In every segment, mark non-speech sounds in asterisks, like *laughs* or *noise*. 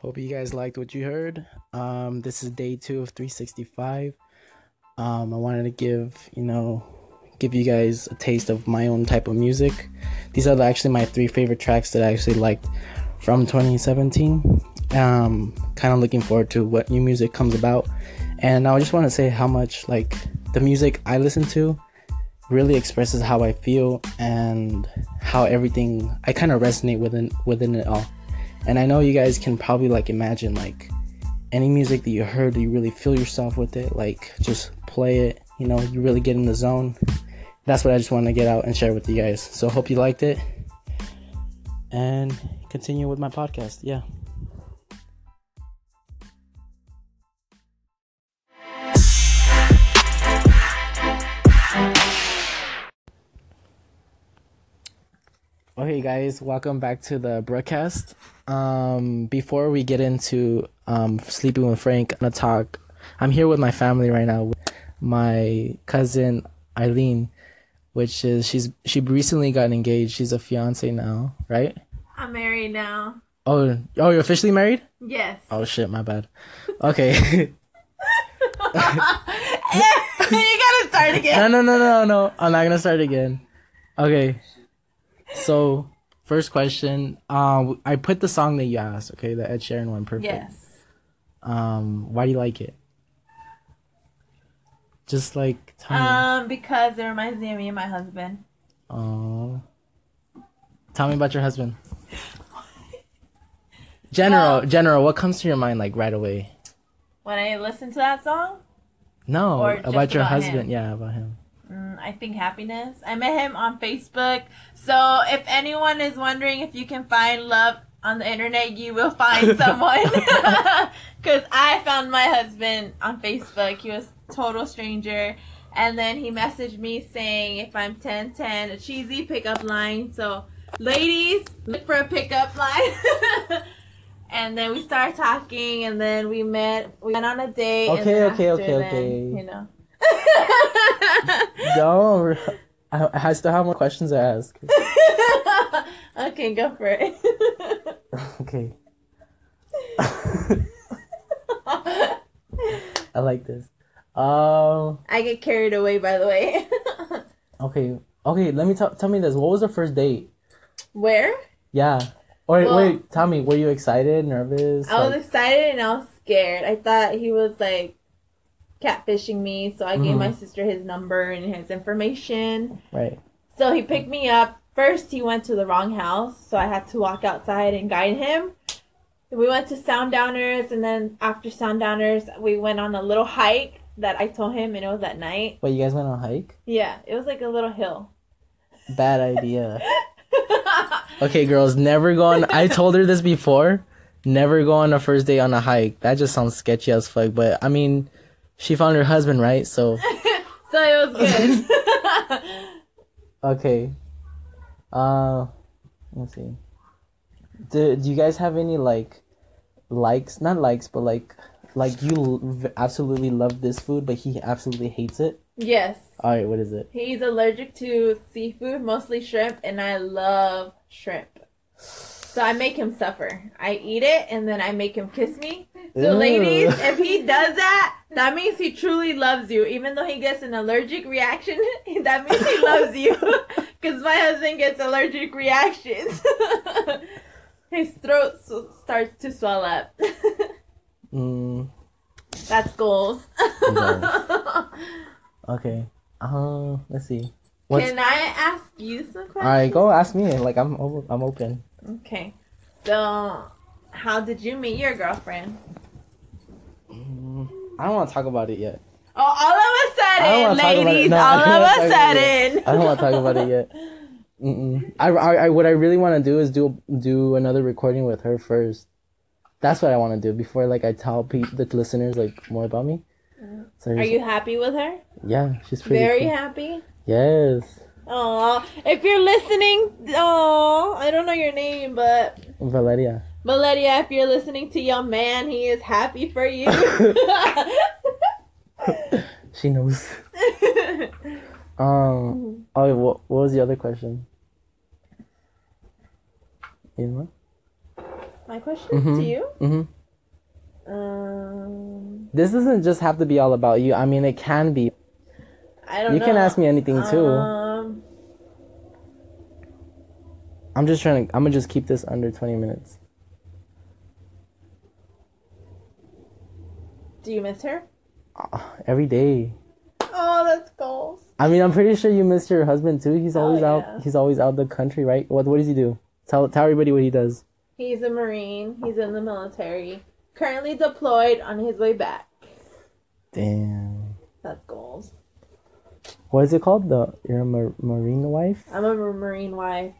Hope you guys liked what you heard. Um, this is day two of 365. Um, I wanted to give, you know, give you guys a taste of my own type of music. These are actually my three favorite tracks that I actually liked from 2017. Um, kind of looking forward to what new music comes about. And I just want to say how much, like, the music I listen to really expresses how I feel and how everything I kind of resonate within within it all. And I know you guys can probably like imagine like any music that you heard, you really feel yourself with it. Like just play it, you know, you really get in the zone. That's what I just want to get out and share with you guys. So hope you liked it, and continue with my podcast. Yeah. Okay, guys, welcome back to the broadcast. Um, before we get into um, sleeping with Frank, I'm gonna talk. I'm here with my family right now. With my cousin Eileen, which is she's she recently got engaged. She's a fiance now, right? I'm married now. Oh, oh, you're officially married? Yes. Oh shit, my bad. Okay. *laughs* *laughs* you gotta start *laughs* again. no, no, no, no, no. I'm not gonna start again. Okay. So, first question. Um, I put the song that you asked. Okay, the Ed Sheeran one. Perfect. Yes. Um, why do you like it? Just like tell me. Um, because it reminds me of me and my husband. Oh. Tell me about your husband. *laughs* General, Well- general. What comes to your mind like right away? When I listen to that song, No, about your about husband. him? Yeah, about him. Mm, I think happiness. I met him on Facebook. So if anyone is wondering if you can find love on the internet, you will find *laughs* someone. *laughs* Because I found my husband on Facebook. He was total stranger. And then he messaged me saying if I'm 1010, a cheesy pickup line. So, ladies, look for a pickup line. *laughs* and then we started talking, and then we met. We went on a date. and Okay, okay, okay, then, okay. You know. No, I, I still have more questions to ask. *laughs* okay, go for it. *laughs* Okay. *laughs* I like this. Um. I get carried away, by the way. Okay. Okay. Let me tell. Tell me this. What was the first date? Where? Yeah. Or Well- wait. Tell me. Were you excited? Nervous? I was excited and I was scared. I thought he was like catfishing me, so I gave Mhm. my sister his number and his information. right. So he picked me up. First, he went to the wrong house, so I had to walk outside and guide him. We went to Soundowners, and then after Soundowners, we went on a little hike that I told him, and it was at night. Wait. You guys went on a hike? Yeah, it was like a little hill. Bad idea. *laughs* Okay, girls. Never go on. I told her this before. Never go on a first date on a hike. That just sounds sketchy as fuck. But I mean, she found her husband, right? So *laughs* so it was good. *laughs* okay. Uh, let's see. Do Do you guys have any like likes? Not likes, but like like you absolutely love this food, but he absolutely hates it. yes. All right, what is it? He's allergic to seafood, mostly shrimp, and I love shrimp. So I make him suffer. I eat it and then I make him kiss me. So Ew. ladies, if he *laughs* does that, that means he truly loves you. Even though he gets an allergic reaction, *laughs* that means he loves you. *laughs* Because my husband gets allergic reactions. His throat s- starts to swell up. Mm, That's goals. okay. Um, let's see. What's Can I ask you some questions? all right? Go ask me. Like I'm I'm open. Okay. So, how did you meet your girlfriend? Mm, I don't want to talk about it yet. Oh, all of a sudden, wanna talk about it. ladies, No, *laughs* all of a talk about it sudden. I don't want to talk about it yet. *laughs* Mm-mm. I, I, I, what I really want to do is do do another recording with her first. That's what I want to do before like I tell pe- the listeners like more about me. So Are you happy with her? Yeah, she's pretty. Very cool. happy. Yes, Oh, if you're listening, oh, I don't know your name, but Valeria. Valeria, if you're listening to your man, he is happy for you. *laughs* *laughs* She knows. *laughs* Um. Oh, what, what was the other question? You know? My question Mhm. to you. Mm-hmm. Um, This doesn't just have to be all about you. I mean, it can be. I don't You know. can ask me anything too. Um, I'm just trying to. I'm gonna just keep this under 20 minutes. do you miss her? Ah, Every day. Oh, that's goals. I mean, I'm pretty sure you miss your husband too. He's Oh, always yeah. out. He's always out the country, right? What What does he do? Tell Tell everybody what he does. He's a Marine. He's in the military. Currently deployed on his way back. Damn. That's goals. What is it called? The you're a mar- marine wife. I'm a Marine wife.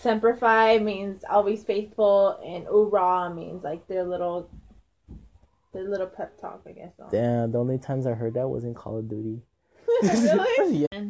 Semper Fi means always faithful, and Oorah means like their little, their little pep talk, I guess. Damn. The only times I heard that was in Call of Duty. *laughs* *laughs* really? yeah.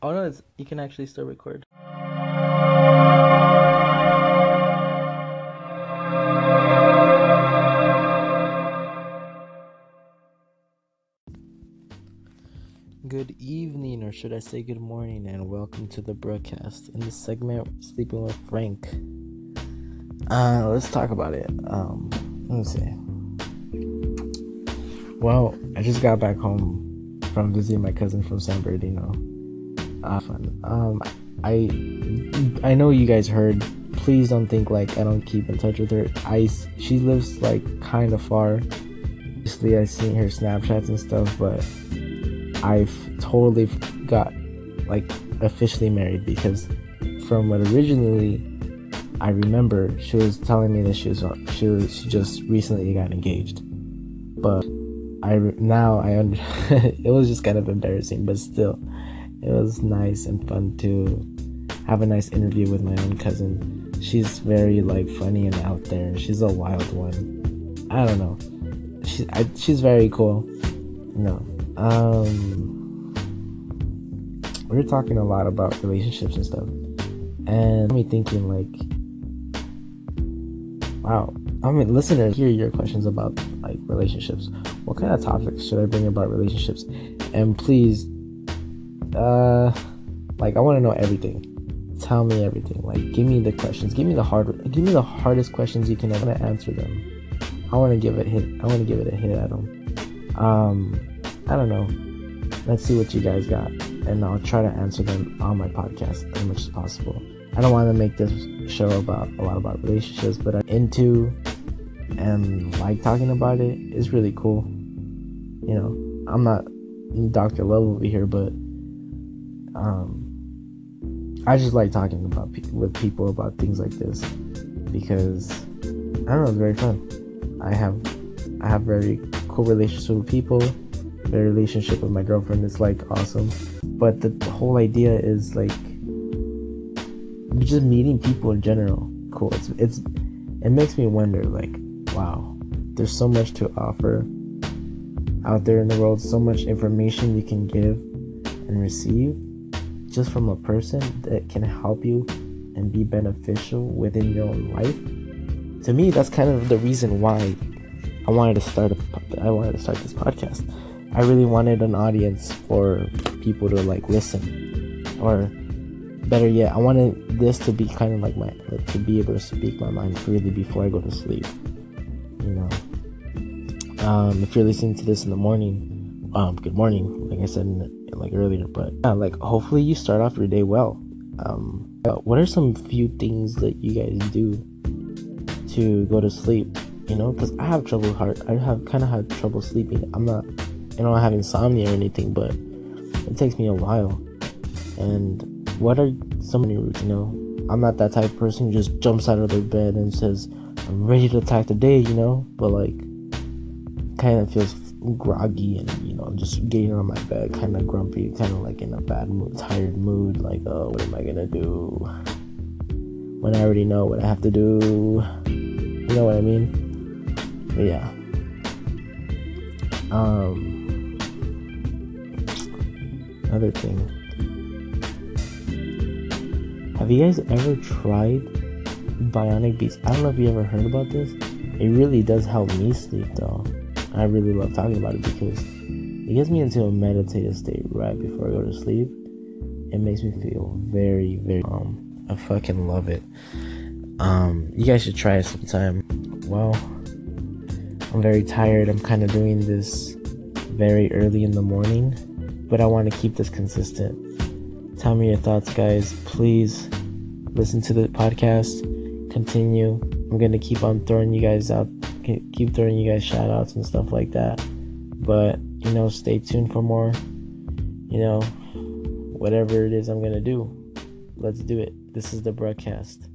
Oh no, it's you can actually still record. Should I say good morning, and welcome to the broadcast. In this segment, Sleeping with Frank. Uh, let's talk about it. Um, let me see. Well, I just got back home from visiting my cousin from San Bernardino. Uh, fun. Um, I I know you guys heard. Please don't think like I don't keep in touch with her. I she lives like kind of far. Obviously, I've seen her Snapchats and stuff, but I've totally got like officially married because from what originally I remember, she was telling me that she was she was she just recently got engaged, but I now I under *laughs* it was just kind of embarrassing, but still, it was nice and fun to have a nice interview with my own cousin. She's very like funny and out there. She's a wild one. I don't know. She I, she's very cool. No. Um were talking a lot about relationships and stuff. And me thinking like wow. I mean listeners hear your questions about like relationships. What kind of topics should I bring about relationships? And please uh like I want to know everything. Tell me everything. Like give me the questions. Give me the hard give me the hardest questions you can ever answer them. I want to give it hit. I want to give it a hit at them. Um I don't know. Let's see what you guys got and I'll try to answer them on my podcast as much as possible. I don't want to make this show about a lot about relationships, but I'm into and like talking about it. It's really cool. You know, I'm not Dr. Love over here, but um, I just like talking about pe- with people about things like this because I don't know, it's very fun. I have I have very cool relationships with people. My relationship with my girlfriend is like awesome, but the, the whole idea is like just meeting people in general. Cool. It's it's it makes me wonder like, wow, there's so much to offer out there in the world, so much information you can give and receive just from a person that can help you and be beneficial within your own life. To me, that's kind of the reason why I wanted to start a, I wanted to start this podcast. I really wanted an audience for people to like listen or better yet, I wanted this to be kind of like my like, to be able to speak my mind freely before I go to sleep. You know, um, if you're listening to this in the morning, um, good morning, like I said in, like earlier. But yeah, like hopefully you start off your day well. Um, what are some few things that you guys do to go to sleep? You know, because I have trouble heart. I have kind of had trouble sleeping. I'm not, I have insomnia or anything, but it takes me a while. And what are some of routes? you know, I'm not that type of person who just jumps out of their bed and says, I'm ready to attack the day, you know, but like, kind of feels groggy and, you know, I'm just getting on my bed, kind of grumpy, kind of like in a bad mood, tired mood, like, oh, what am I gonna do? When I already know what I have to do. You know what I mean? But yeah. Um, another thing. Have you guys ever tried binaural beats? I don't know if you ever heard about this. It really does help me sleep though. I really love talking about it because it gets me into a meditative state right before I go to sleep. It makes me feel very, very calm. I fucking love it. Um, you guys should try it sometime. Well, I'm very tired. I'm kind of doing this very early in the morning, but I want to keep this consistent. Tell me your thoughts, guys. Please listen to the podcast. Continue. I'm gonna keep on throwing you guys out, keep throwing you guys shout outs and stuff like that. But you know, stay tuned for more. You know, whatever it is I'm gonna do, let's do it. This is the broadcast.